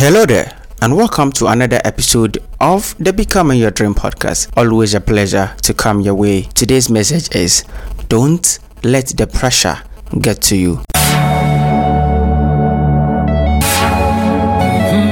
Hello there, and welcome to another episode of the Becoming Your Dream podcast. Always a pleasure to come your way. Today's message is Don't let the pressure get to you.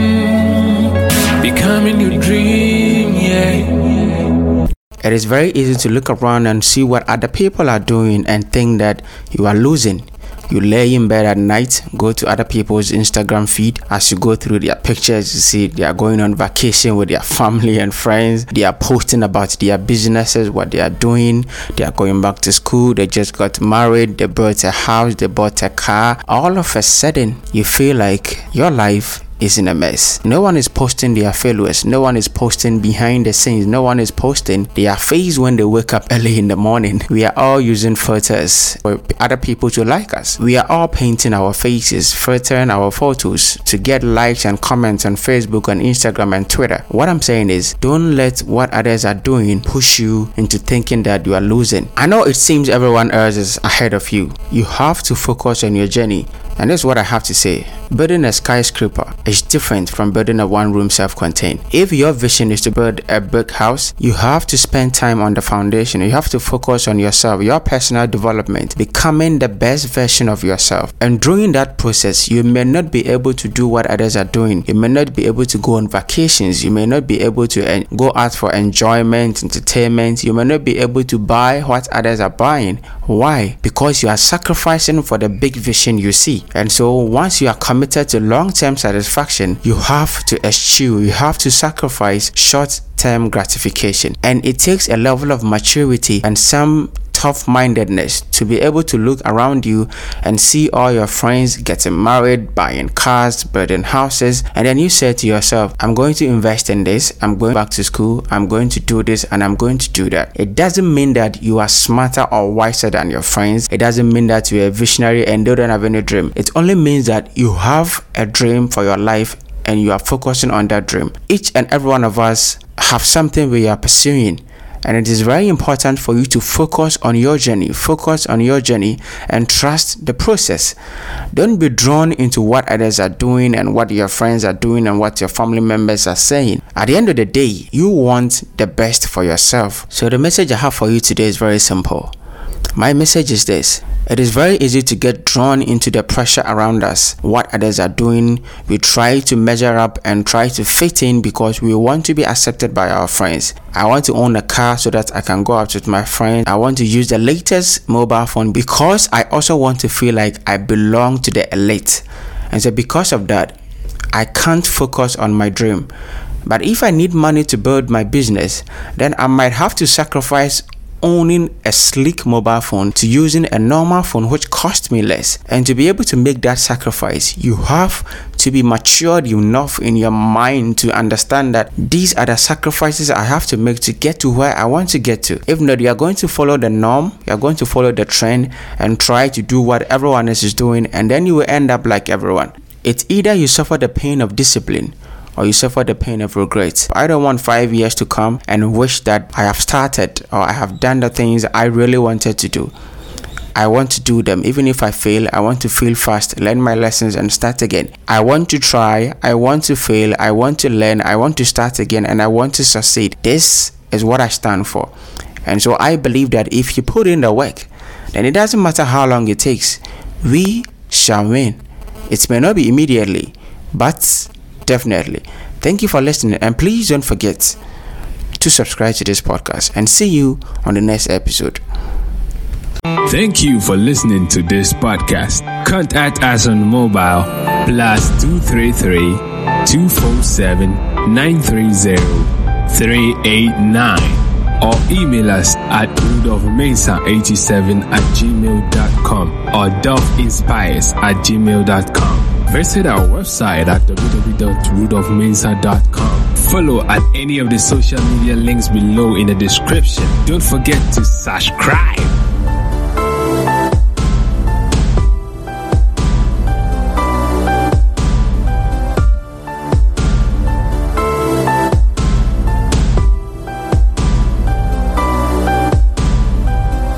Hmm, becoming your dream, yeah. It is very easy to look around and see what other people are doing and think that you are losing. You lay in bed at night, go to other people's Instagram feed. As you go through their pictures, you see they are going on vacation with their family and friends. They are posting about their businesses, what they are doing. They are going back to school. They just got married. They bought a house. They bought a car. All of a sudden, you feel like your life is in a mess. No one is posting their failures. No one is posting behind the scenes. No one is posting their face when they wake up early in the morning. We are all using filters for other people to like us. We are all painting our faces, filtering our photos to get likes and comments on Facebook and Instagram and Twitter. What I'm saying is don't let what others are doing push you into thinking that you are losing. I know it seems everyone else is ahead of you. You have to focus on your journey. And that's what I have to say. Building a skyscraper is different from building a one room self contained. If your vision is to build a big house, you have to spend time on the foundation. You have to focus on yourself, your personal development, becoming the best version of yourself. And during that process, you may not be able to do what others are doing. You may not be able to go on vacations. You may not be able to go out for enjoyment, entertainment. You may not be able to buy what others are buying. Why? Because you are sacrificing for the big vision you see. And so once you are committed to long-term satisfaction, you have to eschew, you have to sacrifice short-term gratification. And it takes a level of maturity and some tough mindedness to be able to look around you and see all your friends getting married, buying cars, building houses, and then you say to yourself, I'm going to invest in this, I'm going back to school, I'm going to do this, and I'm going to do that. It doesn't mean that you are smarter or wiser than your friends, it doesn't mean that you're a visionary and they don't have any dream. It only means that you have a dream for your life and you are focusing on that dream. Each and every one of us have something we are pursuing and it is very important for you to focus on your journey focus on your journey and trust the process. Don't be drawn into what others are doing and what your friends are doing and what your family members are saying. At the end of the day you want the best for yourself. So the message i have for you today is very simple. My message is this it is very easy to get drawn into the pressure around us, what others are doing. We try to measure up and try to fit in because we want to be accepted by our friends. I want to own a car so that I can go out with my friends. I want to use the latest mobile phone because I also want to feel like I belong to the elite. And so, because of that, I can't focus on my dream. But if I need money to build my business, then I might have to sacrifice owning a sleek mobile phone to using a normal phone which cost me less and to be able to make that sacrifice you have to be matured enough in your mind to understand that these are the sacrifices I have to make to get to where I want to get to. If not, you are going to follow the norm, you are going to follow the trend and try to do what everyone else is doing, and then you will end up like everyone. It's either you suffer the pain of discipline or you suffer the pain of regret. I don't want five years to come and wish that I have started or I have done the things I really wanted to do. I want to do them. Even if I fail, I want to fail fast, learn my lessons, and start again. I want to try, I want to fail, I want to learn, I want to start again, and I want to succeed. This is what I stand for. And so I believe that if you put in the work, then it doesn't matter how long it takes, we shall win. It may not be immediately, but definitely. Thank you for listening, and please don't forget to subscribe to this podcast and see you on the next episode. Thank you for listening to this podcast. Contact us on mobile plus 233 247 930 389 or email us at rudolphmesa87 at gmail.com or dolphinspires at gmail.com. Visit our website at www.rudolphmensa.com. Follow at any of the social media links below in the description. Don't forget to subscribe.